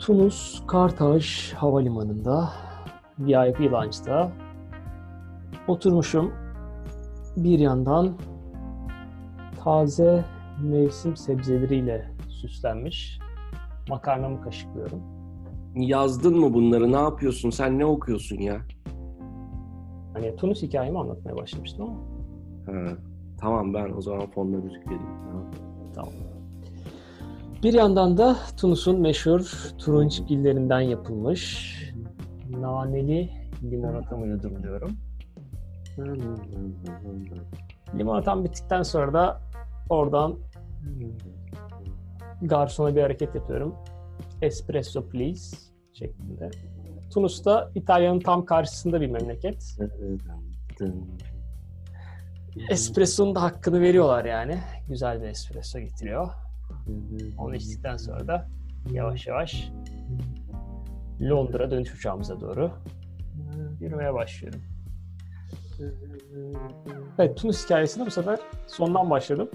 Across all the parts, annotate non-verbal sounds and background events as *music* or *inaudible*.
Tunus Kartaj Havalimanı'nda VIP Lounge'da oturmuşum. Bir yandan taze mevsim sebzeleriyle süslenmiş makarnamı kaşıklıyorum. Yazdın mı bunları? Ne yapıyorsun? Sen ne okuyorsun ya? Hani Tunus hikayemi anlatmaya başlamıştım ama. Ha, tamam ben o zaman fonda müzik vereyim. Tamam. Tamam. Bir yandan da Tunus'un meşhur turunçgillerinden yapılmış naneli limonatamı yudumluyorum. Limonatam bittikten sonra da oradan garsona bir hareket yapıyorum. Espresso please şeklinde. Tunus'ta İtalya'nın tam karşısında bir memleket. Espresso'nun da hakkını veriyorlar yani. Güzel bir espresso getiriyor. Onu içtikten sonra da yavaş yavaş Londra dönüş uçağımıza doğru yürümeye başlıyorum. Evet, Tunus hikayesinde bu sefer sondan başladım.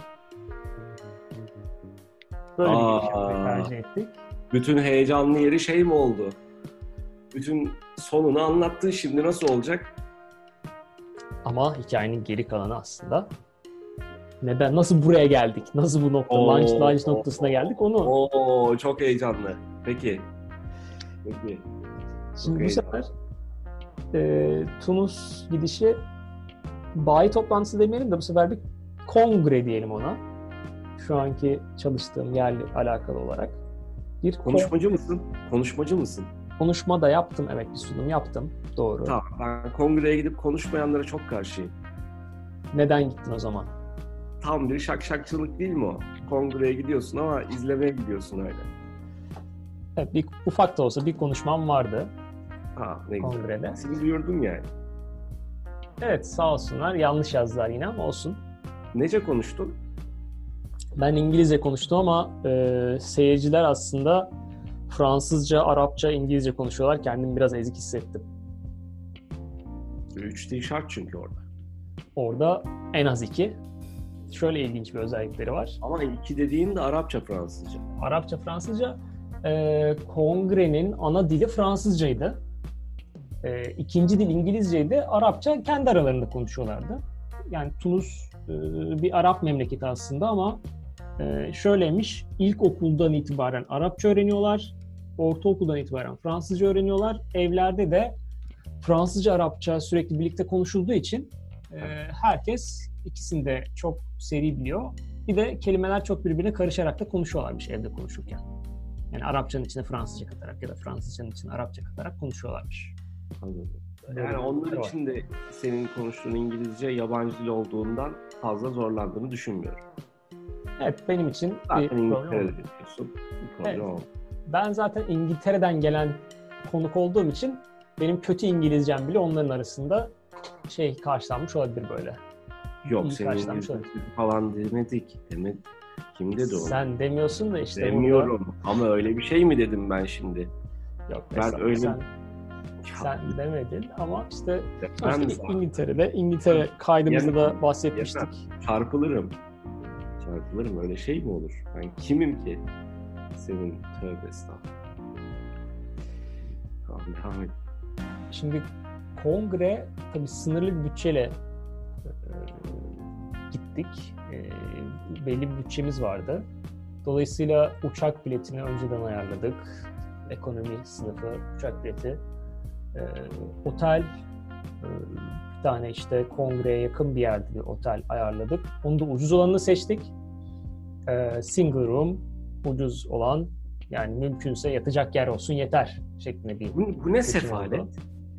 Böyle bir Aa. yapmayı tercih ettik. Bütün heyecanlı yeri şey mi oldu? Bütün sonunu anlattın şimdi nasıl olacak? Ama hikayenin geri kalanı aslında neden, nasıl buraya geldik, nasıl bu nokta, Oo. launch, launch noktasına geldik onu. Oo çok heyecanlı. Peki. Peki. Şimdi bu Okey. sefer e, Tunus gidişi bayi toplantısı demeyelim de bu sefer bir kongre diyelim ona. Şu anki çalıştığım yerle alakalı olarak. Bir kon- Konuşmacı mısın? Konuşmacı mısın? konuşma da yaptım. Evet bir sunum yaptım. Doğru. Tamam. Ben kongreye gidip konuşmayanlara çok karşıyım. Neden gittin o zaman? Tam bir şakşakçılık değil mi o? Kongreye gidiyorsun ama izlemeye gidiyorsun öyle. Evet bir ufak da olsa bir konuşmam vardı Ha ne güzel. kongrede. Seni duyurdum yani. Evet sağ olsunlar. Yanlış yazdılar yine ama olsun. Nece konuştun? Ben İngilizce konuştum ama e, seyirciler aslında Fransızca, Arapça, İngilizce konuşuyorlar. Kendimi biraz ezik hissettim. Üç dil şart çünkü orada. Orada en az iki. Şöyle ilginç bir özellikleri var. Ama iki dediğin de Arapça Fransızca. Arapça, Fransızca. e, kongrenin ana dili Fransızcaydı. E, ikinci dil İngilizceydi. Arapça kendi aralarında konuşuyorlardı. Yani Tunus e, bir Arap memleketi aslında ama e, şöyleymiş. İlkokuldan itibaren Arapça öğreniyorlar. Ortaokuldan itibaren Fransızca öğreniyorlar. Evlerde de Fransızca, Arapça sürekli birlikte konuşulduğu için e, herkes ikisini de çok seri biliyor. Bir de kelimeler çok birbirine karışarak da konuşuyorlarmış evde konuşurken. Yani Arapçanın içine Fransızca katarak ya da Fransızcanın içine Arapça katarak konuşuyorlarmış. Anladım. Böyle Yani bir onlar var. için de senin konuştuğun İngilizce yabancı dil olduğundan fazla zorlandığını düşünmüyorum. Evet benim için Zaten İngiltere'de yapıyorsun. Bir problem Evet. Ben zaten İngiltere'den gelen konuk olduğum için benim kötü İngilizcem bile onların arasında şey karşılanmış olabilir böyle. Yok senin falan demedik. Demet, kim dedi onu? Sen demiyorsun da işte burada- Demiyorum. Ama öyle bir şey mi dedim ben şimdi? Yok Ben öyle- sen, sen demedin ama işte ben zaten İngiltere'de İngiltere kaydımızda Yeter. da bahsetmiştik. çarpılırım. Çarpılırım öyle şey mi olur? Ben kimim ki? Senin tövbe estağfurullah. Tamam devam et. Şimdi kongre tabii sınırlı bir bütçeyle gittik. E, belli bir bütçemiz vardı. Dolayısıyla uçak biletini önceden ayarladık. Ekonomi sınıfı uçak bileti. E, otel e, bir tane işte kongreye yakın bir yerde bir otel ayarladık. Onu da ucuz olanını seçtik. E, single room ucuz olan yani mümkünse yatacak yer olsun yeter şeklinde bir Bu, bu ne sefalet? oldu.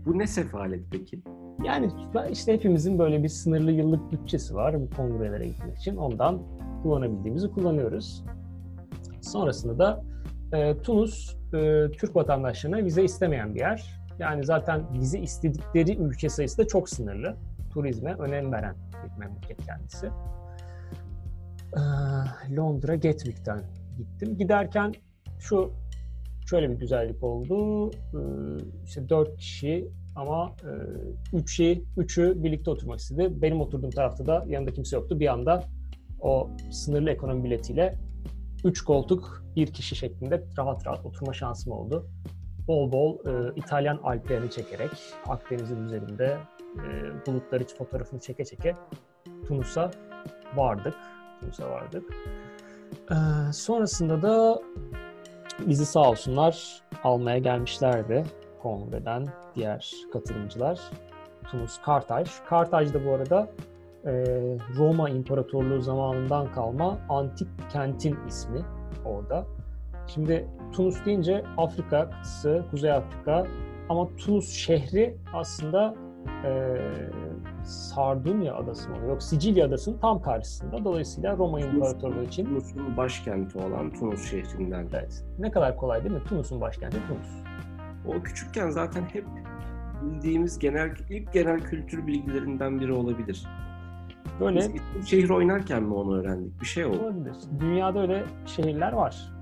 Bu ne sefalet peki? Yani işte hepimizin böyle bir sınırlı yıllık bütçesi var bu kongrelere gitmek için. Ondan kullanabildiğimizi kullanıyoruz. Sonrasında da e, Tunus e, Türk vatandaşlarına vize istemeyen bir yer. Yani zaten vize istedikleri ülke sayısı da çok sınırlı. Turizme önem veren bir memleket kendisi. E, Londra Gatwick'ten gittim. Giderken şu şöyle bir güzellik oldu. E, işte dört kişi ama e, üçü, üçü birlikte oturmak istedi. Benim oturduğum tarafta da yanında kimse yoktu. Bir anda o sınırlı ekonomi biletiyle üç koltuk bir kişi şeklinde rahat rahat oturma şansım oldu. Bol bol e, İtalyan Alplerini çekerek Akdeniz'in üzerinde e, bulutları fotoğrafını çeke çeke Tunus'a vardık. Tunus'a vardık. E, sonrasında da bizi sağ olsunlar almaya gelmişlerdi kongreden diğer katılımcılar. Tunus Kartaj. Kartaj da bu arada e, Roma İmparatorluğu zamanından kalma antik kentin ismi orada. Şimdi Tunus deyince Afrika kıtası, Kuzey Afrika ama Tunus şehri aslında e, Sardunya adası mı? Yok Sicilya adasının tam karşısında. Dolayısıyla Roma İmparatorluğu için. Tunus'un başkenti olan Tunus şehrinden. Evet. Ne kadar kolay değil mi? Tunus'un başkenti Tunus. O küçükken zaten hep bildiğimiz genel ilk genel kültür bilgilerinden biri olabilir. Böyle Biz şehir oynarken mi onu öğrendik? Bir şey oldu. Olabilir. Dünyada öyle şehirler var.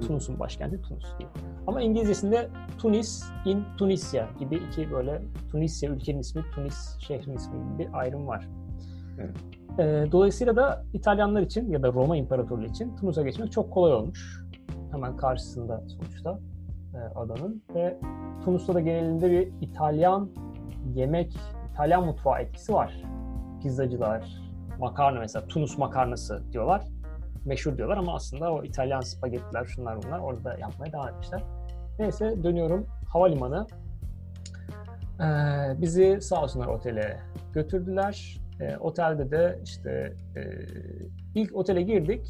Tunus'un başkenti Tunus diye. Ama İngilizcesinde Tunis in Tunisia gibi iki böyle Tunisia ülkenin ismi, Tunis şehrin ismi gibi bir ayrım var. Evet. Ee, dolayısıyla da İtalyanlar için ya da Roma İmparatorluğu için Tunus'a geçmek çok kolay olmuş. Hemen karşısında sonuçta e, adanın ve Tunus'ta da genelinde bir İtalyan yemek, İtalyan mutfağı etkisi var. Pizzacılar, makarna mesela Tunus makarnası diyorlar meşhur diyorlar ama aslında o İtalyan spagettiler şunlar bunlar orada yapmaya devam etmişler. Neyse dönüyorum havalimanı. Ee, bizi sağ olsunlar otele götürdüler. Ee, otelde de işte e, ilk otele girdik.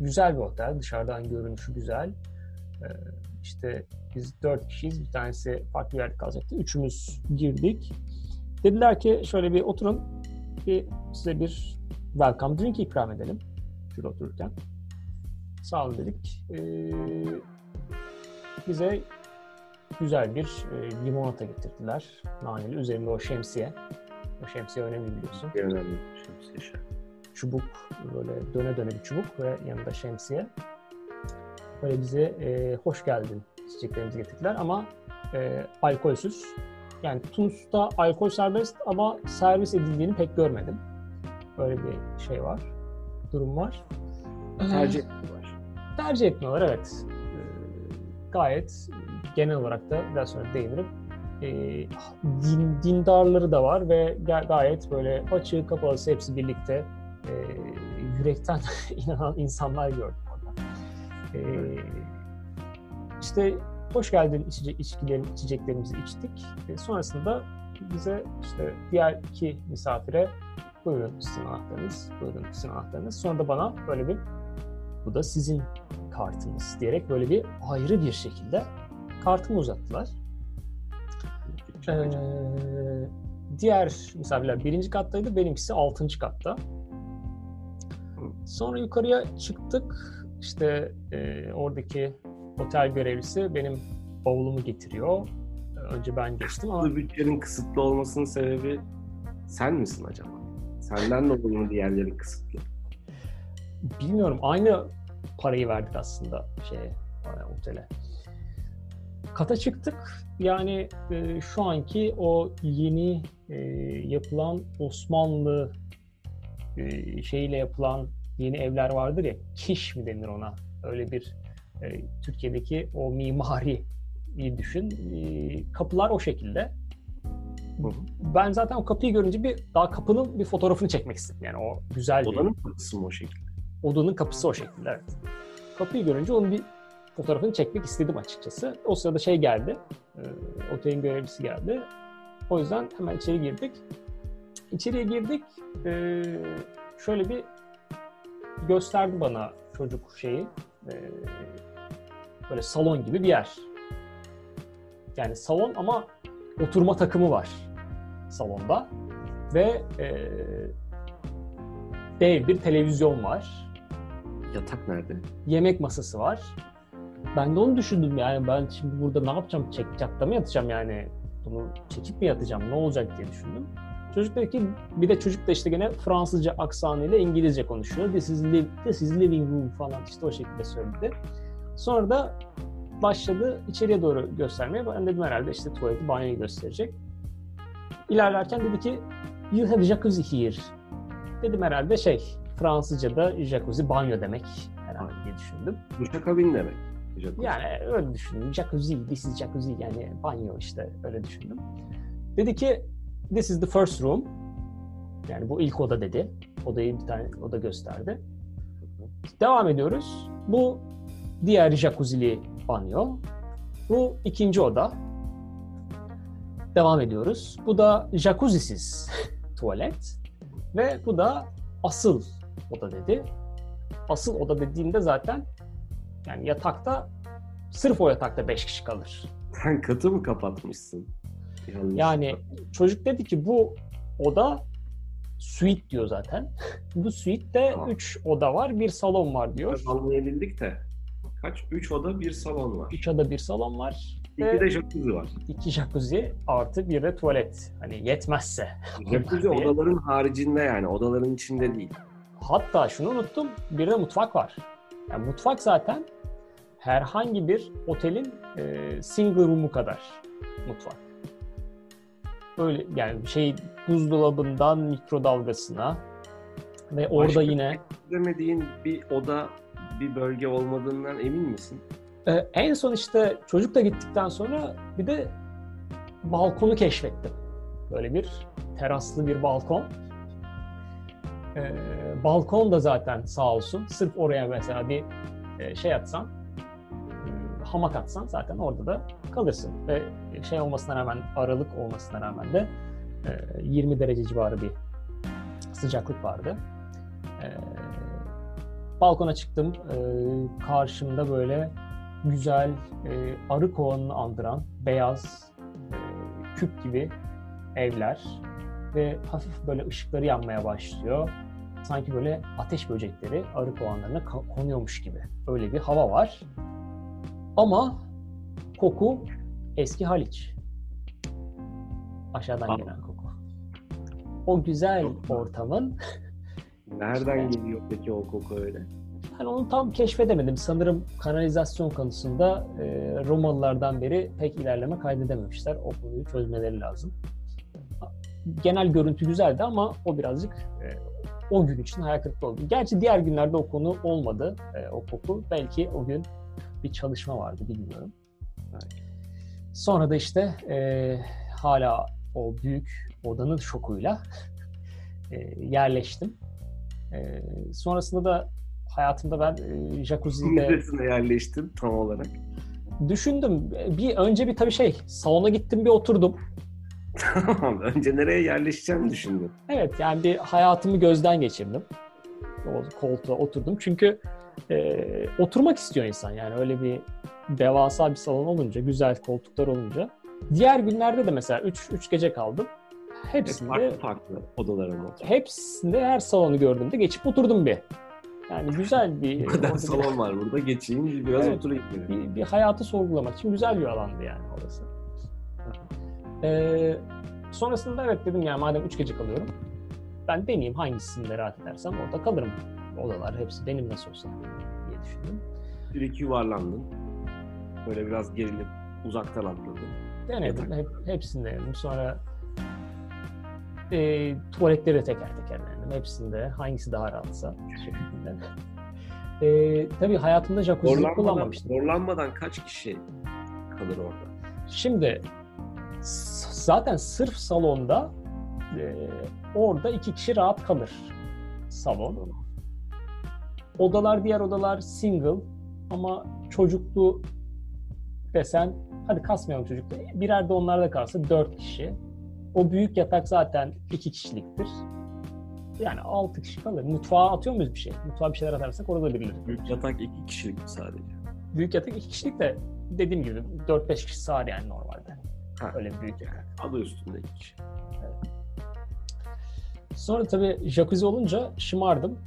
Güzel bir otel. Dışarıdan görünüşü güzel. Ee, işte biz dört kişiyiz. Bir tanesi farklı yerde kalacaktı. Üçümüz girdik. Dediler ki şöyle bir oturun. Bir size bir welcome drink ikram edelim şurada otururken. Sağ olun dedik. E, bize güzel bir e, limonata getirdiler. Naneli. Üzerinde o şemsiye. O şemsiye önemli biliyorsun. Önemli şemsiye. Çubuk, böyle döne döne bir çubuk ve yanında şemsiye. Böyle bize e, hoş geldin içeceklerimizi getirdiler ama e, alkolsüz. Yani Tunus'ta alkol serbest ama servis edildiğini pek görmedim. Böyle bir şey var durum var. Tercih etmiyorlar. Tercih etmiyorlar evet. Ee, gayet genel olarak da biraz sonra değinirim. E, din, dindarları da var ve gayet böyle açığı kapalısı hepsi birlikte e, yürekten *laughs* inanan insanlar gördüm. E, işte hoş geldin içecek, içkilerin, içeceklerimizi içtik. E, sonrasında bize işte diğer iki misafire Buyurun sizin anahtarınız, buyurun sizin anahtarınız. Sonra da bana böyle bir bu da sizin kartınız diyerek böyle bir ayrı bir şekilde kartımı uzattılar. Ee, diğer misafirler birinci kattaydı, benimkisi altıncı katta. Sonra yukarıya çıktık. İşte e, oradaki otel görevlisi benim bavulumu getiriyor. Önce ben geçtim ama... Bütçenin kısıtlı olmasının sebebi sen misin acaba? Senden dolayı mı diğerleri kısıtlı? Bilmiyorum. Aynı parayı verdik aslında şeye, otele. Kata çıktık. Yani e, şu anki o yeni e, yapılan Osmanlı e, şeyle yapılan yeni evler vardır ya, kiş mi denir ona? Öyle bir e, Türkiye'deki o mimari düşün. E, kapılar o şekilde. Ben zaten o kapıyı görünce bir daha kapının bir fotoğrafını çekmek istedim. Yani o güzel bir... Odanın kapısı mı o şekilde? Odanın kapısı o şekilde evet. Kapıyı görünce onun bir fotoğrafını çekmek istedim açıkçası. O sırada şey geldi. E, otelin görevlisi geldi. O yüzden hemen içeri girdik. İçeriye girdik. E, şöyle bir gösterdi bana çocuk şeyi. E, böyle salon gibi bir yer. Yani salon ama oturma takımı var salonda ve e, dev bir televizyon var. Yatak nerede? Yemek masası var. Ben de onu düşündüm yani ben şimdi burada ne yapacağım? Çekçakta mı yatacağım yani? Bunu çekip mi yatacağım? Ne olacak diye düşündüm. Çocuk dedi ki bir de çocuk da işte gene Fransızca aksanıyla İngilizce konuşuyor. This is, live, this is living room falan işte o şekilde söyledi. Sonra da başladı içeriye doğru göstermeye. Ben dedim herhalde işte tuvaleti, banyoyu gösterecek. İlerlerken dedi ki you have jacuzzi here. Dedim herhalde şey Fransızca'da jacuzzi banyo demek. falan diye düşündüm. Duşakabin demek. Jacuzzi. Yani öyle düşündüm. Jacuzzi, this is jacuzzi yani banyo işte öyle düşündüm. Dedi ki this is the first room. Yani bu ilk oda dedi. Odayı bir tane oda gösterdi. Devam ediyoruz. Bu diğer jacuzzi'li banyo. Bu ikinci oda. Devam ediyoruz. Bu da jacuzzi'siz *laughs* tuvalet. Ve bu da asıl oda dedi. Asıl oda dediğinde zaten yani yatakta sırf o yatakta 5 kişi kalır. Sen katı mı kapatmışsın? Yanlış. Yani çocuk dedi ki bu oda suite diyor zaten. *laughs* bu suite'de 3 tamam. oda var, bir salon var diyor. Anlayabildik de kaç? 3 oda, bir salon var. 3 oda, bir salon var. İki de jacuzzi var. İki jacuzzi artı bir de tuvalet. Hani yetmezse. Jacuzzi odaların haricinde yani. Odaların içinde değil. Hatta şunu unuttum. Bir de mutfak var. Yani mutfak zaten herhangi bir otelin e, single room'u kadar mutfak. Böyle yani şey buzdolabından mikrodalgasına ve orada Başka yine demediğin bir oda bir bölge olmadığından emin misin? Ee, en son işte çocukla gittikten sonra bir de balkonu keşfettim. Böyle bir teraslı bir balkon. Ee, balkon da zaten sağ olsun. Sırf oraya mesela bir e, şey atsan, e, hamak atsan zaten orada da kalırsın. Ve şey olmasına rağmen, aralık olmasına rağmen de e, 20 derece civarı bir sıcaklık vardı. E, balkona çıktım. E, karşımda böyle güzel, e, arı kovanını andıran beyaz, e, küp gibi evler ve hafif böyle ışıkları yanmaya başlıyor. Sanki böyle ateş böcekleri arı kovanlarına konuyormuş gibi. Öyle bir hava var. Ama koku eski Haliç. Aşağıdan gelen koku. O güzel ortamın *laughs* Nereden geliyor peki o koku öyle? Ben onu tam keşfedemedim. Sanırım kanalizasyon konusunda e, Romalılardan beri pek ilerleme kaydedememişler. O konuyu çözmeleri lazım. Genel görüntü güzeldi ama o birazcık e, o gün için hayal kırıklığı oldu. Gerçi diğer günlerde o konu olmadı, e, o koku. Belki o gün bir çalışma vardı, bilmiyorum. Sonra da işte e, hala o büyük odanın şokuyla e, yerleştim. E, sonrasında da hayatımda ben e, jacuzzi'de... Neresine yerleştin tam olarak? Düşündüm. Bir önce bir tabii şey, salona gittim bir oturdum. Tamam. Önce nereye yerleşeceğimi düşündüm. Evet yani bir hayatımı gözden geçirdim. O koltuğa oturdum. Çünkü e, oturmak istiyor insan yani öyle bir devasa bir salon olunca, güzel koltuklar olunca. Diğer günlerde de mesela 3 3 gece kaldım. Hepsinde Hep farklı farklı odalara mı Hepsinde her salonu gördüğümde geçip oturdum bir. Yani güzel bir... *laughs* Bu kadar salon var burada geçeyim biraz evet, oturayım. Bir, bir hayatı sorgulamak için güzel bir alandı yani orası. Ee, sonrasında evet dedim yani madem üç gece kalıyorum ben deneyeyim hangisinde rahat edersem orada kalırım. Odalar hepsi benim nasıl olsa diye düşündüm. Bir iki yuvarlandın. Böyle biraz gerilip uzaktan atladın. Denedim. Hep, hepsini denedim. Sonra e, tuvaletleri teker teker denedim. Hepsinde hangisi daha rahatsa şeklinde. *laughs* E, tabii hayatımda jacuzzi kullanmamıştım. Zorlanmadan kaç kişi kalır orada? Şimdi zaten sırf salonda e, orada iki kişi rahat kalır salon. Odalar diğer odalar single ama çocuklu desen hadi kasmayalım çocuklu. Birer de onlarda kalsa dört kişi. O büyük yatak zaten iki kişiliktir. Yani altı kişi kalır. Mutfağa atıyor muyuz bir şey? Mutfağa bir şeyler atarsak orada birileri. Büyük yatak iki kişilik sadece? Büyük yatak iki kişilik de dediğim gibi 4-5 kişi sığar yani normalde. Ha. Öyle büyük yatak. Adı üstünde iki kişi. Evet. Sonra tabii jacuzzi olunca şımardım.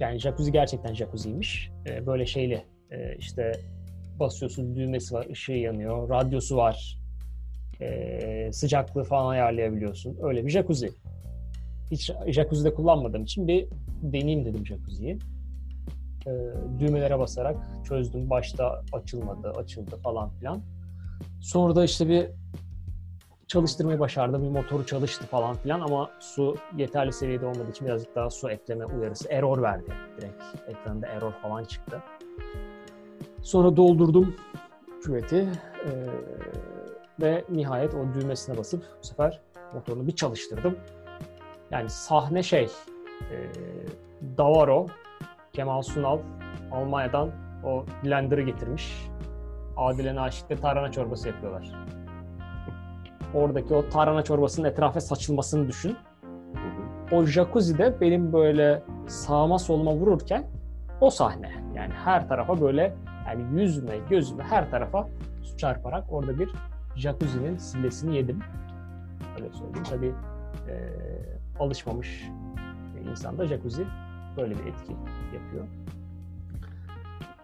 Yani jacuzzi gerçekten jacuzzi'ymiş. Ee, böyle şeyli e, işte basıyorsun düğmesi var, ışığı yanıyor, radyosu var, e, sıcaklığı falan ayarlayabiliyorsun. Öyle bir jacuzzi. Hiç jacuzzi'de kullanmadığım için bir deneyeyim dedim jacuzziyi. E, düğmelere basarak çözdüm. Başta açılmadı, açıldı falan filan. Sonra da işte bir çalıştırmayı başardı. Bir motoru çalıştı falan filan ama su yeterli seviyede olmadığı için birazcık daha su ekleme uyarısı error verdi. Direkt ekranında error falan çıktı. Sonra doldurdum küveti ee, ve nihayet o düğmesine basıp bu sefer motorunu bir çalıştırdım. Yani sahne şey e, Davaro, Kemal Sunal Almanya'dan o blender'ı getirmiş. Adile Naşit'le tarhana çorbası yapıyorlar. Oradaki o tarhana çorbasının etrafa saçılmasını düşün. O jacuzzi de benim böyle sağıma soluma vururken o sahne. Yani her tarafa böyle yani yüzüme, gözüme her tarafa su çarparak orada bir jacuzzi'nin sillesini yedim. Öyle söyleyeyim. Tabii e, alışmamış insanda jacuzzi böyle bir etki yapıyor.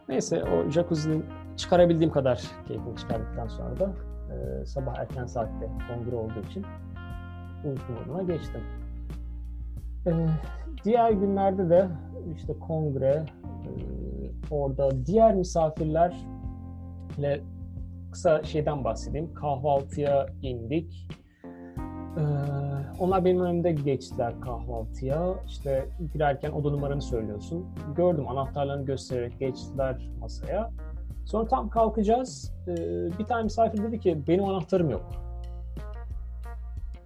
Neyse o jacuzzi'nin çıkarabildiğim kadar keyfini çıkardıktan sonra da e, sabah erken saatte kongre olduğu için uyku moduna geçtim. E, diğer günlerde de işte kongre, e, orada diğer misafirlerle kısa şeyden bahsedeyim. Kahvaltıya indik. Ee, onlar benim önümde geçtiler kahvaltıya. İşte girerken oda numaranı söylüyorsun. Gördüm anahtarlarını göstererek geçtiler masaya. Sonra tam kalkacağız. Ee, bir tane misafir dedi ki benim anahtarım yok.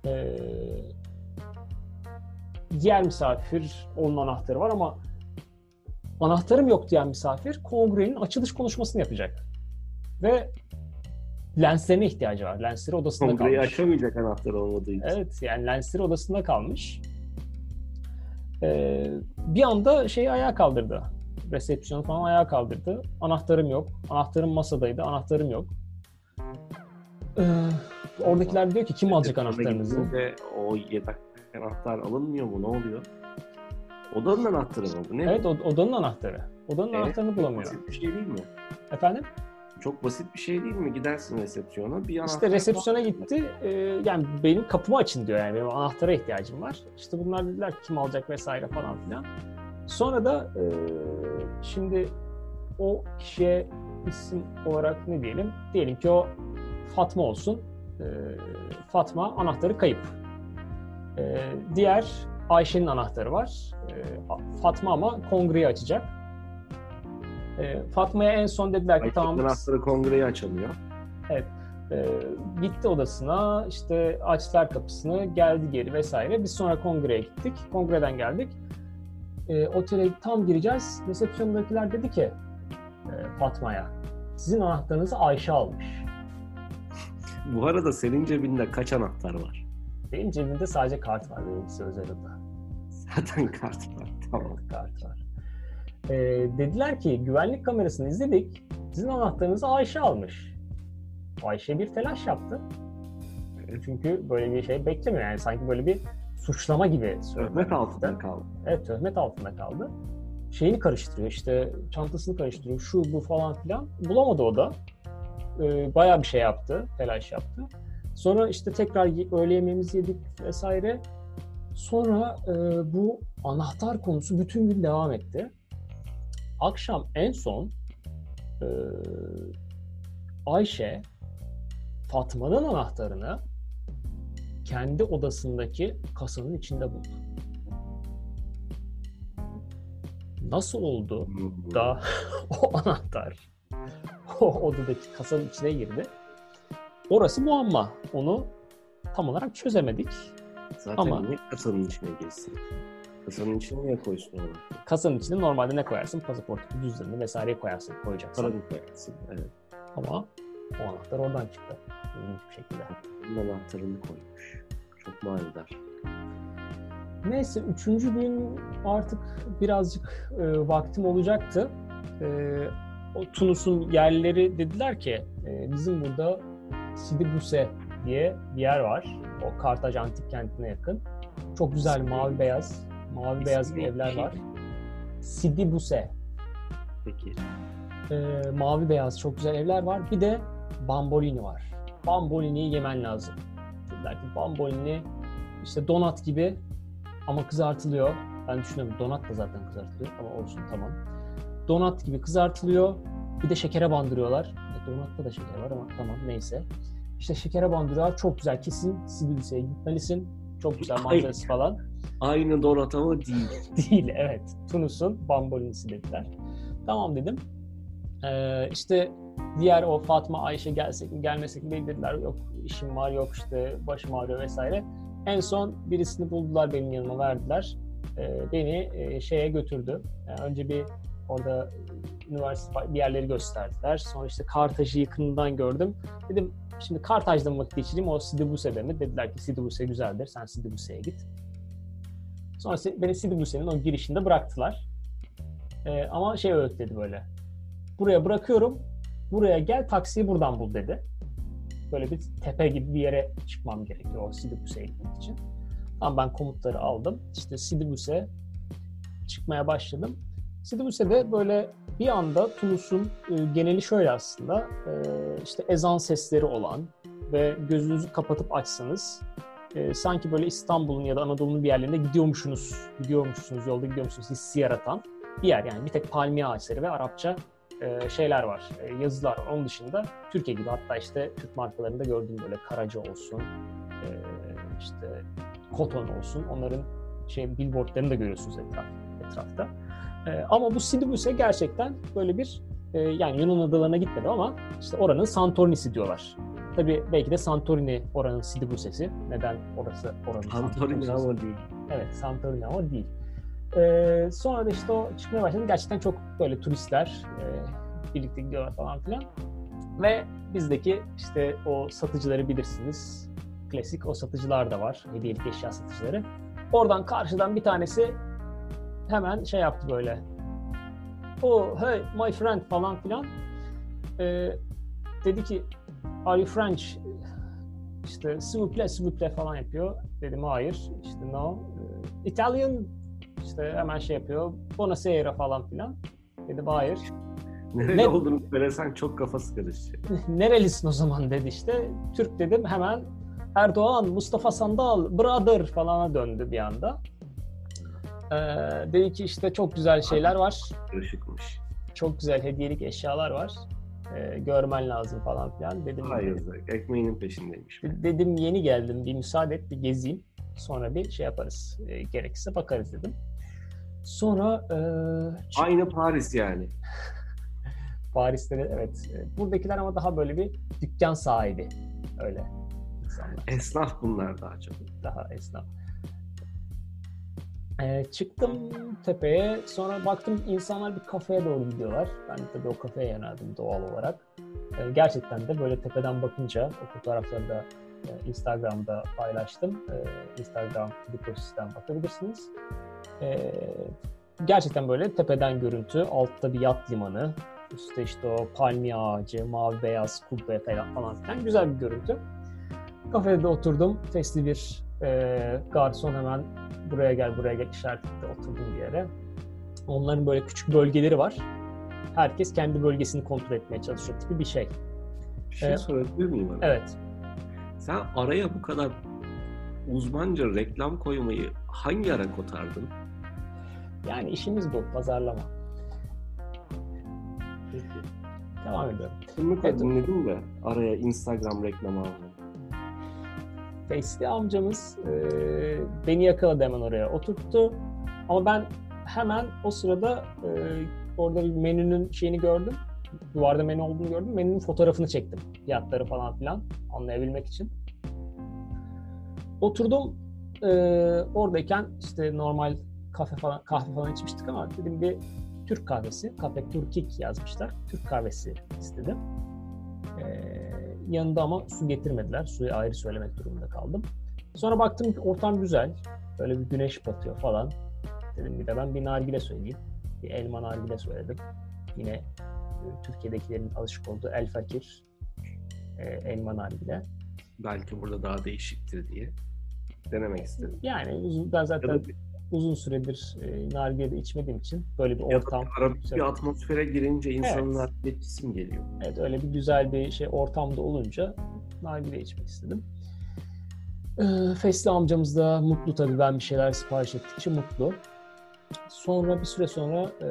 Ee, diğer misafir onun anahtarı var ama anahtarım yok diyen misafir kongrenin açılış konuşmasını yapacak. Ve lenslerine ihtiyacı var. Lensleri odasında Kongreyi kalmış. açamayacak anahtar olmadığı için. Evet yani lensleri odasında kalmış. Ee, bir anda şeyi ayağa kaldırdı. Resepsiyonu falan ayağa kaldırdı. Anahtarım yok. Anahtarım masadaydı. Anahtarım yok. Ee, oradakiler diyor ki kim alacak anahtarınızı? o yedek anahtar alınmıyor mu? Ne oluyor? Odanın anahtarı mı bu? Ne? Evet o- odanın anahtarı. Odanın E, anahtarını bulamıyor. Basit bir şey değil mi? Efendim? Çok basit bir şey değil mi? Gidersin resepsiyona bir İşte resepsiyona var. gitti. Ee, yani benim kapımı açın diyor yani benim anahtara ihtiyacım var. İşte bunlar dediler ki kim alacak vesaire falan filan. Sonra da e, şimdi o kişiye isim olarak ne diyelim? Diyelim ki o Fatma olsun. Ee, Fatma anahtarı kayıp. Ee, diğer Ayşe'nin anahtarı var. Ee, Fatma ama kongreyi açacak. Ee, Fatma'ya en son dediler ki Ayşe'nin tamam anahtarı kongreyi açamıyor. ee, gitti odasına, işte açtılar kapısını, geldi geri vesaire. Biz sonra kongreye gittik. Kongreden geldik. Ee, otele tam gireceğiz. Resepsiyondakiler dedi ki e, Fatma'ya, sizin anahtarınızı Ayşe almış. *laughs* Bu arada senin cebinde kaç anahtar var? Benim cebimde sadece kart var benimkisi özel oda. Zaten kart var. Tamam. Kart var. Ee, dediler ki güvenlik kamerasını izledik. Sizin anahtarınızı Ayşe almış. Ayşe bir telaş yaptı. Çünkü böyle bir şey beklemiyor. Yani sanki böyle bir suçlama gibi. Töhmet altında kaldı. Evet töhmet altında kaldı. Şeyini karıştırıyor işte çantasını karıştırıyor şu bu falan filan. Bulamadı o da. Ee, bayağı bir şey yaptı, telaş yaptı. Sonra işte tekrar öğle yemeğimizi yedik vesaire. Sonra e, bu anahtar konusu bütün gün devam etti. Akşam en son e, Ayşe Fatma'nın anahtarını kendi odasındaki kasanın içinde buldu. Nasıl oldu Hmm. da *laughs* o anahtar o odadaki kasanın içine girdi? Orası muamma. Onu tam olarak çözemedik. Zaten Ama- niye kasanın içine girsin? Kasanın içine niye koysun onu? Kasanın içinde normalde ne koyarsın? Pasaport, cüzdanını vesaire koyarsın, koyacaksın. Para koyarsın? Evet. Ama o anahtar oradan çıktı. İlginç bir şekilde. Bunun anahtarını koymuş. Çok manidar. Neyse üçüncü gün artık birazcık e, vaktim olacaktı. E, o Tunus'un yerlileri dediler ki e, bizim burada Sidi Buse diye bir yer var. O Kartaj antik kentine yakın. Çok güzel mavi beyaz, mavi beyaz İsmi evler var. Sidi Buse. Peki. E, mavi beyaz çok güzel evler var. Bir de Bambolini var. Bambolini'yi yemen lazım. Dediler ki Bambolini işte donat gibi ama kızartılıyor. Ben düşünüyorum donat da zaten kızartılıyor ama olsun tamam. Donat gibi kızartılıyor. Bir de şekere bandırıyorlar. E, donatta da şeker var ama tamam neyse. İşte Şekereban durağı çok güzel. Kesin Sibirlisa'ya gitmelisin. Çok güzel manzarası falan. Aynı Donat ama değil. *laughs* değil evet. Tunus'un Bambolinisi dediler. Tamam dedim. Ee, işte diğer o Fatma Ayşe gelsek mi gelmesek mi dediler. Yok işim var yok işte başım ağrıyor vesaire. En son birisini buldular benim yanıma verdiler. Ee, beni e, şeye götürdü. Yani önce bir orada üniversite bir yerleri gösterdiler. Sonra işte Kartaj'ı yakından gördüm. Dedim şimdi Kartaj'da mı vakit geçireyim o Sidi Buse'de mi? Dediler ki Sidi Buse güzeldir. Sen Sidi Buse'ye git. Sonra beni Sidi Buse'nin o girişinde bıraktılar. Ee, ama şey öğütledi böyle. Buraya bırakıyorum. Buraya gel taksiyi buradan bul dedi. Böyle bir tepe gibi bir yere çıkmam gerekiyor o Sidi Buse'ye gitmek için. Tamam ben komutları aldım. İşte Sidi Buse çıkmaya başladım. Sidi Buse'de böyle bir anda Tunus'un e, geneli şöyle aslında. E, işte ezan sesleri olan ve gözünüzü kapatıp açsanız e, sanki böyle İstanbul'un ya da Anadolu'nun bir yerlerinde gidiyormuşsunuz, gidiyormuşsunuz, yolda gidiyormuşsunuz hissi yaratan bir yer. Yani bir tek palmiye ağaçları ve Arapça e, şeyler var, e, yazılar. Onun dışında Türkiye gibi hatta işte Türk markalarında gördüğüm böyle Karaca olsun, e, işte Koton olsun. Onların şey billboardlarını da görüyorsunuz etraf, etrafta. E, ama bu Sidibus'e gerçekten böyle bir e, yani Yunan adalarına gitmedi ama işte oranın Santorini'si diyorlar. Tabii belki de Santorini oranın Sidibus'esi. Neden orası oranın Santorini ama değil. Evet Santorini ama değil. Ee, sonra da işte o çıkmaya başladı. Gerçekten çok böyle turistler e, birlikte gidiyorlar falan filan. Ve bizdeki işte o satıcıları bilirsiniz. Klasik o satıcılar da var. Hediyelik eşya satıcıları. Oradan karşıdan bir tanesi hemen şey yaptı böyle. Oh hey my friend falan filan. Ee, dedi ki are you French? İşte s'il vous plaît, s'il vous plaît falan yapıyor. Dedim hayır. İşte no. Ee, Italian işte hemen şey yapıyor. Buonasera falan filan. Dedim hayır. Nereli ne? olduğunu söylesen çok kafası karışacak. *laughs* Nerelisin o zaman dedi işte. Türk dedim hemen Erdoğan, Mustafa Sandal, brother falana döndü bir anda. Ee, dedi ki işte çok güzel şeyler var. Işıkmış. Çok güzel hediyelik eşyalar var. Ee, görmen lazım falan filan. Dedim, Hayır, ekmeğinin peşindeymiş. Dedim yeni geldim bir müsaade et bir gezeyim. Sonra bir şey yaparız. E, gerekirse bakarız dedim. Sonra... E, Aynı Paris yani. *laughs* Paris'te de evet. Buradakiler ama daha böyle bir dükkan sahibi. Öyle insanlar. Esnaf bunlar daha çok. Daha esnaf. Ee, çıktım tepeye. Sonra baktım insanlar bir kafeye doğru gidiyorlar. Ben de tabii o kafeye yöneldim doğal olarak. Ee, gerçekten de böyle tepeden bakınca o fotoğrafları da e, Instagram'da paylaştım. E, Instagram Liposis'ten bakabilirsiniz. E, gerçekten böyle tepeden görüntü. Altta bir yat limanı. Üstte işte o palmiye ağacı, mavi beyaz kubbe falan falan filan. Güzel bir görüntü. Kafede de oturdum. Fesli bir e, garson hemen buraya gel buraya gel işaretle oturdum bir yere. Onların böyle küçük bölgeleri var. Herkes kendi bölgesini kontrol etmeye çalışıyor gibi bir şey. Bir şey ee, sorabilir miyim? Abi? Evet. Sen araya bu kadar uzmanca reklam koymayı hangi ara kotardın? Yani işimiz bu, pazarlama. Peki. Devam ediyorum. Bunu evet. dinledim de araya Instagram reklamı aldım. Face'li amcamız e, beni yakaladı hemen oraya oturttu. Ama ben hemen o sırada e, orada bir menünün şeyini gördüm. Duvarda menü olduğunu gördüm. Menünün fotoğrafını çektim. Fiyatları falan filan anlayabilmek için. Oturdum e, oradayken işte normal kahve falan kahve falan içmiştik ama dedim bir Türk kahvesi, Kafe Türkik yazmışlar. Türk kahvesi istedim. Ee, yanında ama su getirmediler. Suyu ayrı söylemek durumunda kaldım. Sonra baktım ki ortam güzel. Böyle bir güneş batıyor falan. Dedim bir de ben bir nargile söyleyeyim. Bir elma nargile söyledim. Yine e, Türkiye'dekilerin alışık olduğu El Fakir e, elma nargile. Belki burada daha değişiktir diye denemek istedim. Yani ben zaten uzun süredir e, nargile de içmediğim için böyle bir ortam. Arabik bir atmosfere girince insanın evet. isim geliyor. Evet öyle bir güzel bir şey ortamda olunca nargile içmek istedim. E, Fesli amcamız da mutlu tabii ben bir şeyler sipariş ettikçe mutlu. Sonra bir süre sonra e,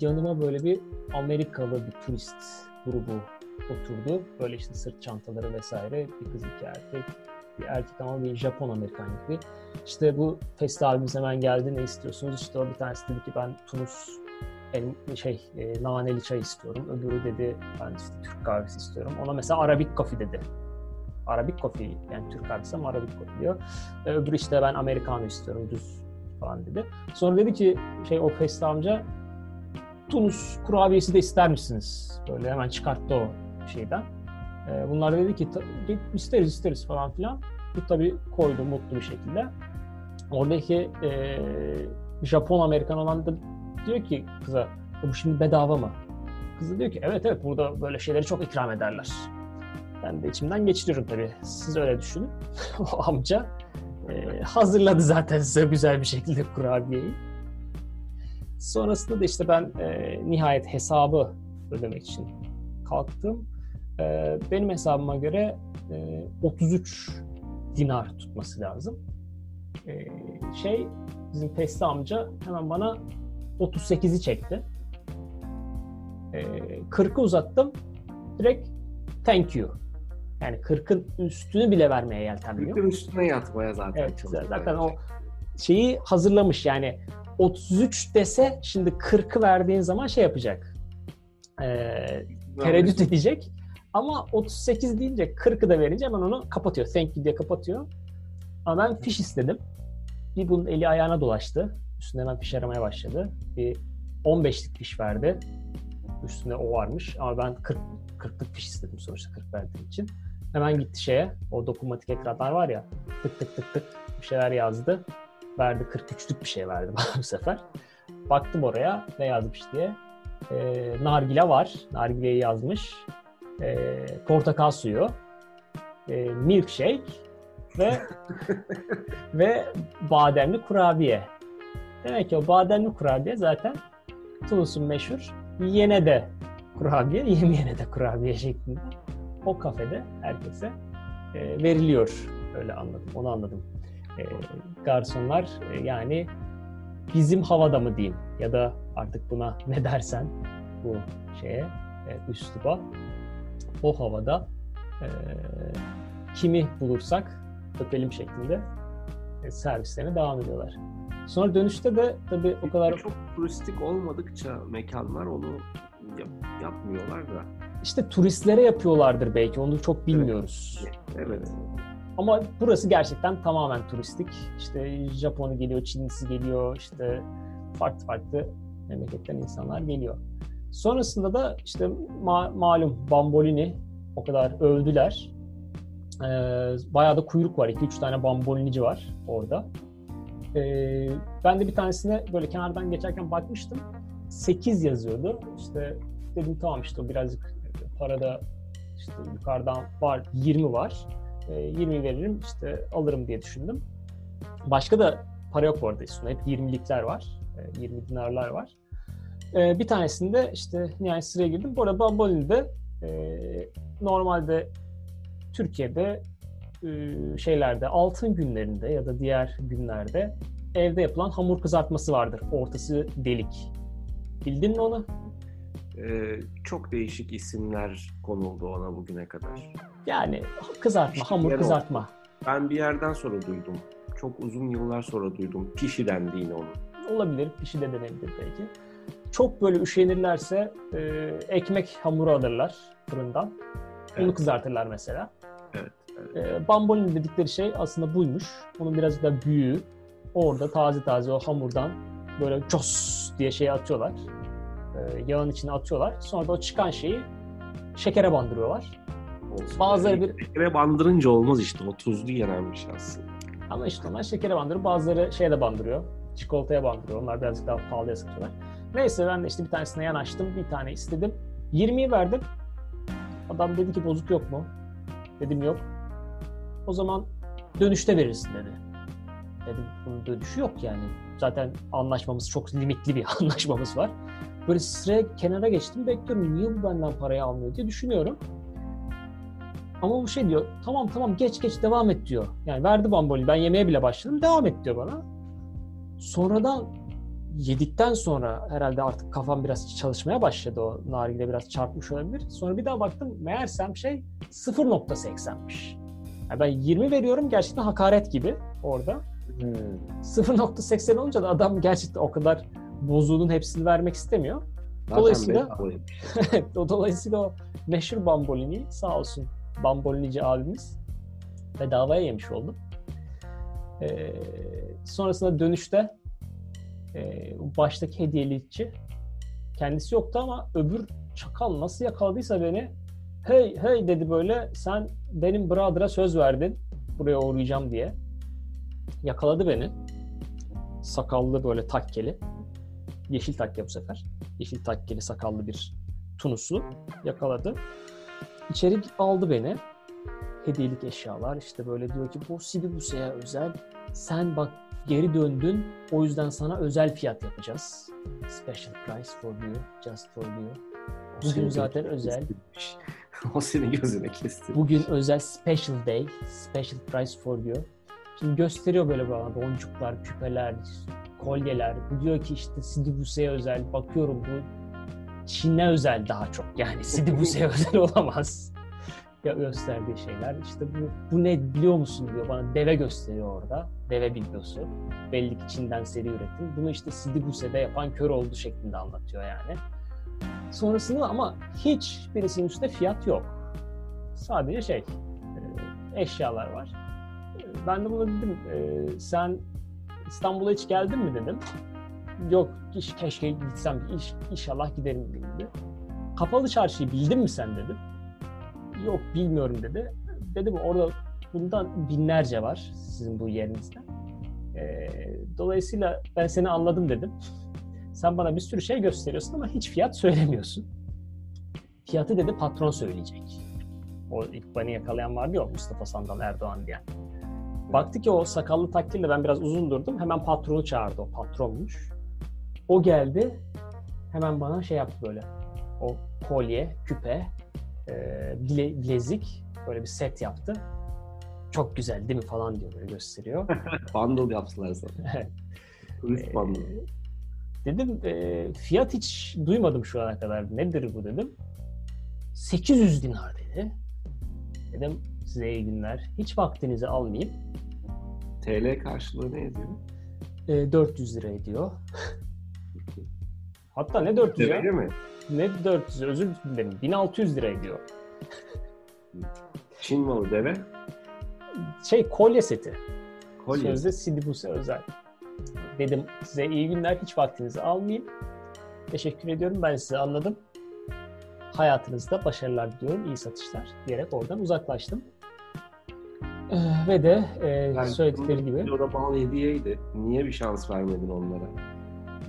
yanıma böyle bir Amerikalı bir turist grubu oturdu. Böyle işte sırt çantaları vesaire. Bir kız iki erkek. Bir erkek ama bir Japon Amerikan gibi. İşte bu Festi abimiz hemen geldi ne istiyorsunuz? İşte o bir tanesi dedi ki ben Tunus el, şey e, naneli çay istiyorum. Öbürü dedi ben işte Türk kahvesi istiyorum. Ona mesela Arabik coffee dedi. Arabik coffee yani Türk kahvesi ama Arabik coffee diyor. E, öbürü işte ben Americano istiyorum düz falan dedi. Sonra dedi ki şey o Festi amca Tunus kurabiyesi de ister misiniz? Böyle hemen çıkarttı o şeyden. E, bunlar dedi ki isteriz isteriz falan filan. Bu tabii koydu mutlu bir şekilde. Oradaki e, Japon Amerikan olan da diyor ki kıza bu şimdi bedava mı? Kız diyor ki evet evet burada böyle şeyleri çok ikram ederler. Ben de içimden geçiriyorum tabii. Siz öyle düşünün. *laughs* o amca e, hazırladı zaten size güzel bir şekilde kurabiyeyi. Sonrasında da işte ben e, nihayet hesabı ödemek için kalktım. E, benim hesabıma göre e, 33 dinar tutması lazım. E, şey bizim Pesti amca hemen bana 38'i çekti. E, 40'ı uzattım. Direkt thank you. Yani 40'ın üstünü bile vermeye yeltenmiyor. 40'ın üstüne yatmaya zaten evet, Zaten o şeyi hazırlamış yani 33 dese şimdi 40'ı verdiğin zaman şey yapacak. Ee, tereddüt edecek. Ama 38 deyince 40'ı da verince hemen onu kapatıyor. Thank you diye kapatıyor. Ama ben fiş istedim. Bir bunun eli ayağına dolaştı. Üstünde hemen fiş aramaya başladı. Bir 15'lik fiş verdi. Üstünde o varmış. Ama ben 40 40'lık fiş istedim sonuçta 40 verdiğim için. Hemen gitti şeye. O dokunmatik ekranlar var ya. Tık tık tık tık bir şeyler yazdı. Verdi 43'lük bir şey verdi *laughs* bana bu sefer. Baktım oraya ne yazmış diye. Ee, nargile var. Nargileyi yazmış. Ee, portakal suyu. E, milkshake ve *laughs* ve bademli kurabiye. Demek ki o bademli kurabiye zaten Tunus'un meşhur yene de kurabiye, *laughs* yemeyene de kurabiye şeklinde o kafede herkese e, veriliyor. Öyle anladım, onu anladım. E, garsonlar e, yani bizim havada mı diyeyim ya da artık buna ne dersen bu şeye, e, üsluba o havada e, kimi bulursak öpelim şeklinde e, servislerine devam ediyorlar. Sonra dönüşte de tabii o kadar... Çok turistik olmadıkça mekanlar onu yap, yapmıyorlar da. İşte turistlere yapıyorlardır belki. Onu çok bilmiyoruz. Evet. evet. Ama burası gerçekten tamamen turistik. İşte Japon'u geliyor, Çinlisi geliyor, işte farklı farklı memleketten insanlar geliyor. Sonrasında da işte ma- malum Bambolini o kadar övdüler. Ee, bayağı da kuyruk var. 2-3 tane bambolinici var orada. Ee, ben de bir tanesine böyle kenardan geçerken bakmıştım. 8 yazıyordu. İşte dedim tamam işte o birazcık parada işte yukarıdan var 20 var. E, 20 veririm işte alırım diye düşündüm. Başka da para yok orada üstünde. Hep 20'likler var. E, 20 dinarlar var. E, bir tanesinde işte yani sıraya girdim. Bu arada Bambolini'de e, normalde Türkiye'de e, şeylerde altın günlerinde ya da diğer günlerde evde yapılan hamur kızartması vardır. Ortası delik. Bildin mi onu? Ee, çok değişik isimler konuldu ona bugüne kadar. Yani kızartma, Pişi hamur kızartma. Oldu. Ben bir yerden sonra duydum. Çok uzun yıllar sonra duydum. Pişi dendiğini onu. Olabilir, pişi de denebilir belki. Çok böyle üşenirlerse e, ekmek hamuru alırlar fırından. Evet. Onu kızartırlar mesela. Evet. evet. E, bambolin dedikleri şey aslında buymuş. Onun biraz da büyüğü. Orada taze taze o hamurdan böyle cos diye şey atıyorlar. E, yağın içine atıyorlar. Sonra da o çıkan şeyi şekere bandırıyorlar. Olsun. Bazıları bir... Şekere bandırınca olmaz işte. O tuzlu yenenmiş aslında. Ama işte onlar şekere bandırıyor. Bazıları şeye de bandırıyor. Çikolataya bandırıyor. Onlar birazcık daha pahalıya satıyorlar. Neyse ben de işte bir tanesine yanaştım. Bir tane istedim. 20'yi verdim. Adam dedi ki bozuk yok mu? Dedim yok. O zaman dönüşte verirsin dedi. Dedim bunun dönüşü yok yani. Zaten anlaşmamız çok limitli bir *laughs* anlaşmamız var. Böyle sıraya kenara geçtim bekliyorum. Niye bu benden parayı almıyor diye düşünüyorum. Ama bu şey diyor. Tamam tamam geç geç devam et diyor. Yani verdi bambolini. Ben yemeye bile başladım. Devam et diyor bana. Sonradan yedikten sonra herhalde artık kafam biraz çalışmaya başladı o nargile biraz çarpmış olabilir. Sonra bir daha baktım meğersem şey 0.80'miş. Yani ben 20 veriyorum gerçekten hakaret gibi orada. Hmm. 0.80 olunca da adam gerçekten o kadar bozuğunun hepsini vermek istemiyor. Dolayısıyla *laughs* dolayısıyla o meşhur bambolini sağ olsun bambolinici abimiz bedavaya yemiş oldum. Ee, sonrasında dönüşte e, baştaki hediyelikçi kendisi yoktu ama öbür çakal nasıl yakaladıysa beni hey hey dedi böyle sen benim brother'a söz verdin buraya uğrayacağım diye. Yakaladı beni. Sakallı böyle takkeli. Yeşil takke bu sefer. Yeşil takkeli sakallı bir Tunuslu yakaladı. İçeri aldı beni. Hediyelik eşyalar işte böyle diyor ki bu Sidi Buse'ye özel. Sen bak geri döndün. O yüzden sana özel fiyat yapacağız. Special price for you, just for you. Bugün zaten özel. *laughs* o senin gözüne kesti. Bugün özel special day, special price for you. Şimdi gösteriyor böyle bana boncuklar, küpeler, kolyeler. Bu diyor ki işte Sidi Buse'ye özel. Bakıyorum bu Çin'e özel daha çok. Yani Sidi Buse'ye *laughs* özel olamaz. Ya gösterdiği şeyler. İşte bu, bu ne biliyor musun diyor bana. Deve gösteriyor orada. Deve videosu. Belli ki Çin'den seri üretim. Bunu işte Sidi Buse'de yapan kör oldu şeklinde anlatıyor yani. Sonrasında ama hiç birisinin üstünde fiyat yok. Sadece şey, e, eşyalar var. Ben de buna dedim, e, sen İstanbul'a hiç geldin mi dedim. Yok, iş, keşke gitsem, inşallah giderim dedi. Kapalı çarşıyı bildin mi sen dedim. Yok bilmiyorum dedi. Dedim orada bundan binlerce var sizin bu yerinizde. E, dolayısıyla ben seni anladım dedim. Sen bana bir sürü şey gösteriyorsun ama hiç fiyat söylemiyorsun. Fiyatı dedi patron söyleyecek. O ilk beni yakalayan vardı ya Mustafa Sandal Erdoğan diye. Baktı ki o sakallı takkille ben biraz uzun durdum. Hemen patronu çağırdı o patronmuş. O geldi. Hemen bana şey yaptı böyle. O kolye, küpe, e, bile, bilezik böyle bir set yaptı. Çok güzel değil mi falan diyor böyle gösteriyor. *laughs* bundle yaptılar sana. *laughs* Turist bundle. Ee, dedim e, fiyat hiç duymadım şu ana kadar. Nedir bu dedim. 800 dinar dedi. Dedim size iyi günler. Hiç vaktinizi almayayım. TL karşılığı ne ediyor? E, 400 lira ediyor. Hatta ne 400 Öyle ya? mi? Ne 400 özür dilerim. 1600 lira ediyor. Çin malı deve? Şey kolye seti. Kolye. Sözde Sidibus'e özel. Dedim size iyi günler hiç vaktinizi almayayım. Teşekkür ediyorum ben sizi anladım. Hayatınızda başarılar diliyorum, iyi satışlar diyerek oradan uzaklaştım. Ee, ve de e, yani söyledikleri gibi. O da bal hediyeydi. Niye bir şans vermedin onlara?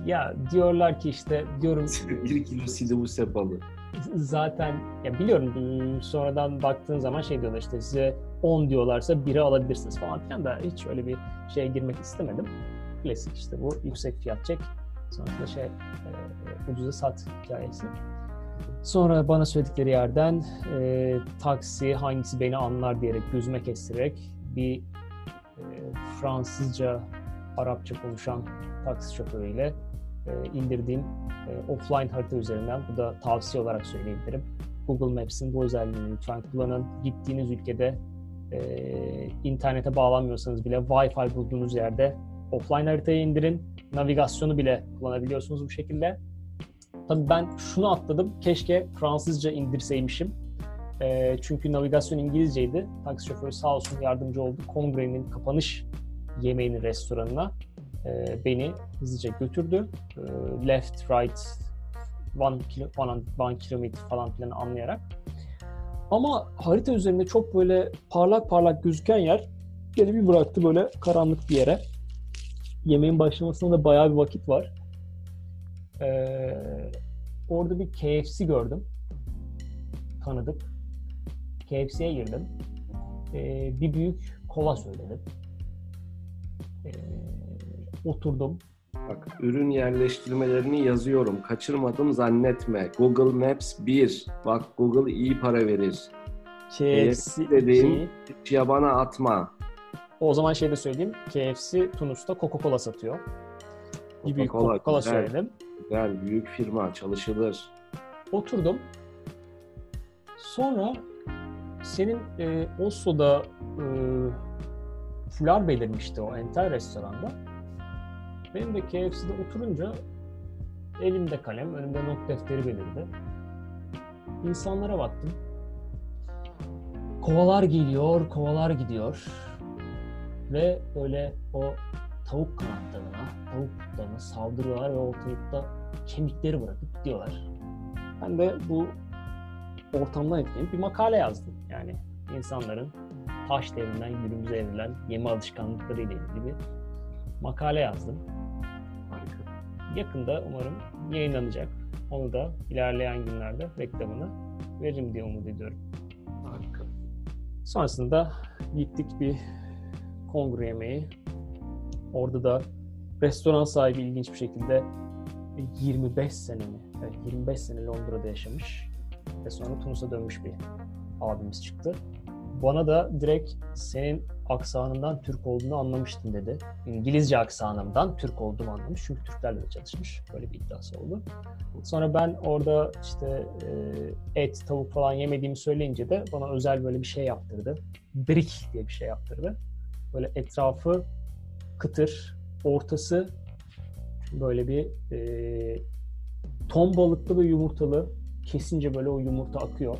Ya diyorlar ki işte diyorum... *laughs* bir kilo sidibuse balı. Zaten ya biliyorum sonradan baktığın zaman şey diyorlar işte size 10 diyorlarsa biri alabilirsiniz falan filan da hiç öyle bir şeye girmek istemedim. Klasik işte bu yüksek fiyat çek sonrasında şey e, ucuza sat hikayesi. Sonra bana söyledikleri yerden e, taksi hangisi beni anlar diyerek gözüme kestirerek bir e, Fransızca, Arapça konuşan taksi şoförüyle indirdiğim e, offline harita üzerinden bu da tavsiye olarak söyleyebilirim. Google Maps'in bu özelliğini lütfen kullanın. Gittiğiniz ülkede e, internete bağlanmıyorsanız bile Wi-Fi bulduğunuz yerde offline haritayı indirin. Navigasyonu bile kullanabiliyorsunuz bu şekilde. Tabii ben şunu atladım. Keşke Fransızca indirseymişim. E, çünkü navigasyon İngilizceydi. Taksi şoförü sağ olsun yardımcı oldu. Kongrenin kapanış yemeğini restoranına e, beni hızlıca götürdü. E, left, right, one, kilo, one, one kilometre falan filan anlayarak. Ama harita üzerinde çok böyle parlak parlak gözüken yer gene bir bıraktı böyle karanlık bir yere. Yemeğin başlamasına da bayağı bir vakit var. Ee, orada bir KFC gördüm. Tanıdık. KFC'ye girdim. Ee, bir büyük kola söyledim. Ee, oturdum. Bak ürün yerleştirmelerini yazıyorum. Kaçırmadım zannetme. Google Maps 1. Bak Google iyi para verir. KFC dediğim hiç yabana atma. O zaman şey de söyleyeyim. KFC Tunus'ta Coca-Cola satıyor. Coca-Cola, Coca-Cola söyledim. Güzel, büyük firma, çalışılır. Oturdum. Sonra senin e, Oslo'da e, fular belirmişti o entel restoranda. Benim de KFC'de oturunca elimde kalem, önümde not defteri belirdi. İnsanlara baktım. Kovalar geliyor, kovalar gidiyor. Ve böyle o tavuk kanatlarına, tavuk butlarına saldırıyorlar ve ortalıkta kemikleri bırakıp gidiyorlar. Ben de bu ortamdan etkilenip bir makale yazdım. Yani insanların taş devrinden günümüze evrilen yeme alışkanlıkları ile ilgili bir makale yazdım. Yakında umarım yayınlanacak. Onu da ilerleyen günlerde reklamını veririm diye umut ediyorum. Harika. Sonrasında gittik bir kongre yemeği. Orada da restoran sahibi ilginç bir şekilde 25 sene mi? Evet, 25 sene Londra'da yaşamış ve sonra Tunus'a dönmüş bir abimiz çıktı. Bana da direkt senin aksanından Türk olduğunu anlamıştım dedi. İngilizce aksanımdan Türk olduğumu anlamış. Çünkü Türklerle de çalışmış. Böyle bir iddiası oldu. Sonra ben orada işte e, et, tavuk falan yemediğimi söyleyince de bana özel böyle bir şey yaptırdı. Brick diye bir şey yaptırdı. Böyle etrafı kıtır, ortası böyle bir e, ton balıklı ve yumurtalı. Kesince böyle o yumurta akıyor.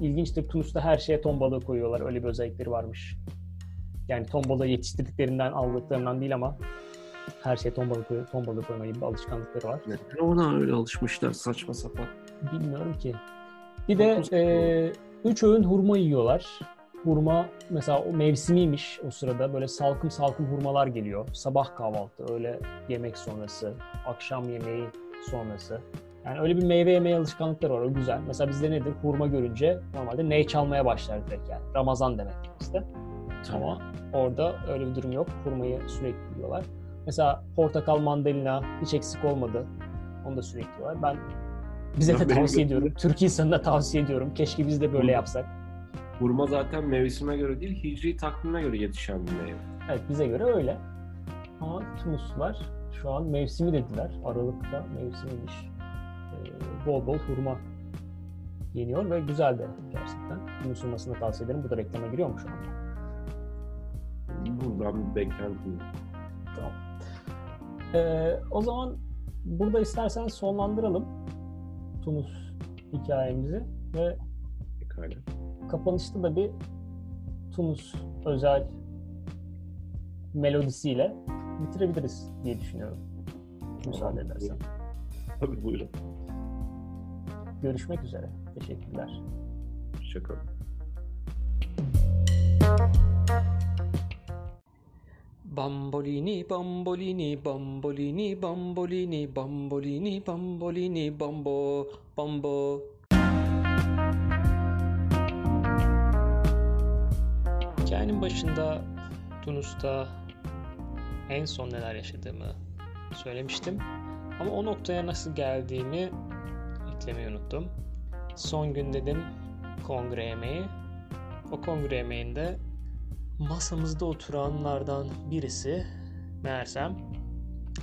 İlginçtir Tunus'ta her şeye ton balığı koyuyorlar. Öyle bir özellikleri varmış. Yani ton balığı yetiştirdiklerimden aldıklarından değil ama her şeye ton balığı, ton balığı koyma gibi alışkanlıkları var. Neden ona öyle alışmışlar saçma sapan? Bilmiyorum ki. Bir de e, üç öğün hurma yiyorlar. Hurma mesela o mevsimiymiş o sırada. Böyle salkım salkım hurmalar geliyor. Sabah kahvaltı, öyle yemek sonrası, akşam yemeği sonrası. Yani öyle bir meyve yemeye alışkanlıkları var. O güzel. Mesela bizde nedir? Hurma görünce normalde ney çalmaya başlar direkt yani. Ramazan demek işte. Ama orada öyle bir durum yok. Hurmayı sürekli yiyorlar. Mesela portakal, mandalina hiç eksik olmadı. Onu da sürekli yiyorlar. Ben bize de tavsiye ediyorum. Türk insanına tavsiye ediyorum. Keşke biz de böyle yapsak. Hurma zaten mevsime göre değil, hicri takvime göre yetişen bir meyve. Evet, bize göre öyle. Ama Tunuslular şu an mevsimi dediler. Aralıkta mevsimiymiş. Bol bol hurma yeniyor ve güzel de gerçekten. Tunus hurmasını tavsiye ederim. Bu da reklama giriyor mu şu anda? Buradan beklentim Tamam. Ee, o zaman burada istersen sonlandıralım Tunus hikayemizi ve Pekala. kapanışta da bir Tunus özel melodisiyle bitirebiliriz diye düşünüyorum. Müsaade edersen. Tabii buyurun. Görüşmek üzere. Teşekkürler. Hoşçakalın. Bambolini, bambolini, bambolini, bambolini, bambolini, bambolini, bambo, bambo. Hikayenin başında Tunus'ta en son neler yaşadığımı söylemiştim. Ama o noktaya nasıl geldiğimi eklemeyi unuttum. Son gün dedim kongre yemeği. O kongre yemeğinde masamızda oturanlardan birisi meğersem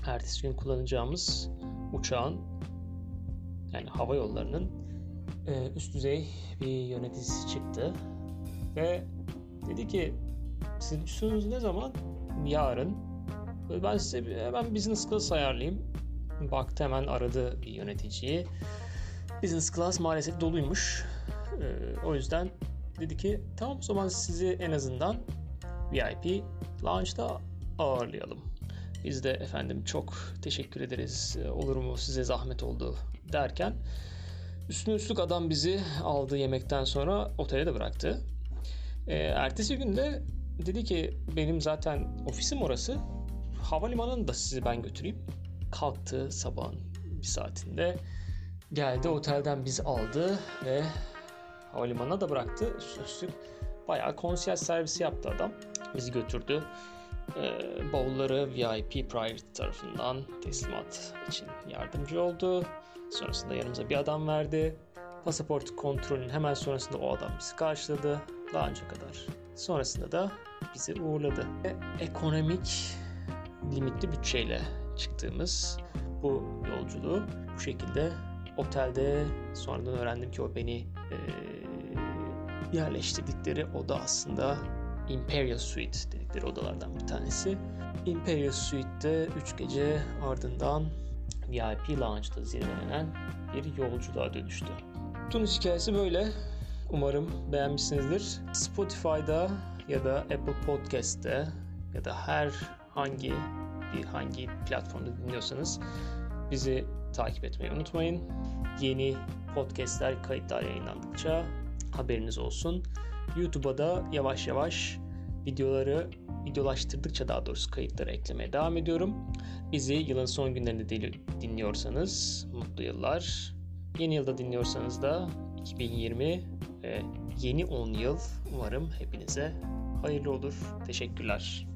ertesi gün kullanacağımız uçağın yani hava yollarının e, üst düzey bir yöneticisi çıktı ve dedi ki sizin üstünüz ne zaman? Yarın. Ben size hemen business class ayarlayayım. Baktı hemen aradı bir yöneticiyi. Business class maalesef doluymuş. Ee, o yüzden dedi ki tamam o zaman sizi en azından VIP lounge'da ağırlayalım. Biz de efendim çok teşekkür ederiz olur mu size zahmet oldu derken üstüne üstlük adam bizi aldığı yemekten sonra otele de bıraktı. E, ertesi günde dedi ki benim zaten ofisim orası havalimanını da sizi ben götüreyim. Kalktı sabahın bir saatinde geldi otelden bizi aldı ve havalimanına da bıraktı. Üstlük bayağı konsiyel servisi yaptı adam. Bizi götürdü. Ee, bavulları VIP Priority tarafından teslimat için yardımcı oldu. Sonrasında yanımıza bir adam verdi. Pasaport kontrolünün hemen sonrasında o adam bizi karşıladı. Daha önce kadar. Sonrasında da bizi uğurladı. Ve ekonomik limitli bütçeyle çıktığımız bu yolculuğu bu şekilde otelde sonradan öğrendim ki o beni e, yerleştirdikleri oda aslında Imperial Suite dedikleri odalardan bir tanesi. Imperial Suite'de 3 gece ardından VIP Lounge'da zirvelenen bir yolculuğa dönüştü. Tunus hikayesi böyle. Umarım beğenmişsinizdir. Spotify'da ya da Apple Podcast'te ya da her hangi bir hangi platformda dinliyorsanız bizi takip etmeyi unutmayın. Yeni podcastler, kayıtlar yayınlandıkça haberiniz olsun. YouTube'a da yavaş yavaş videoları videolaştırdıkça daha doğrusu kayıtları eklemeye devam ediyorum. Bizi yılın son günlerinde dinliyorsanız mutlu yıllar. Yeni yılda dinliyorsanız da 2020 ve yeni 10 yıl umarım hepinize hayırlı olur. Teşekkürler.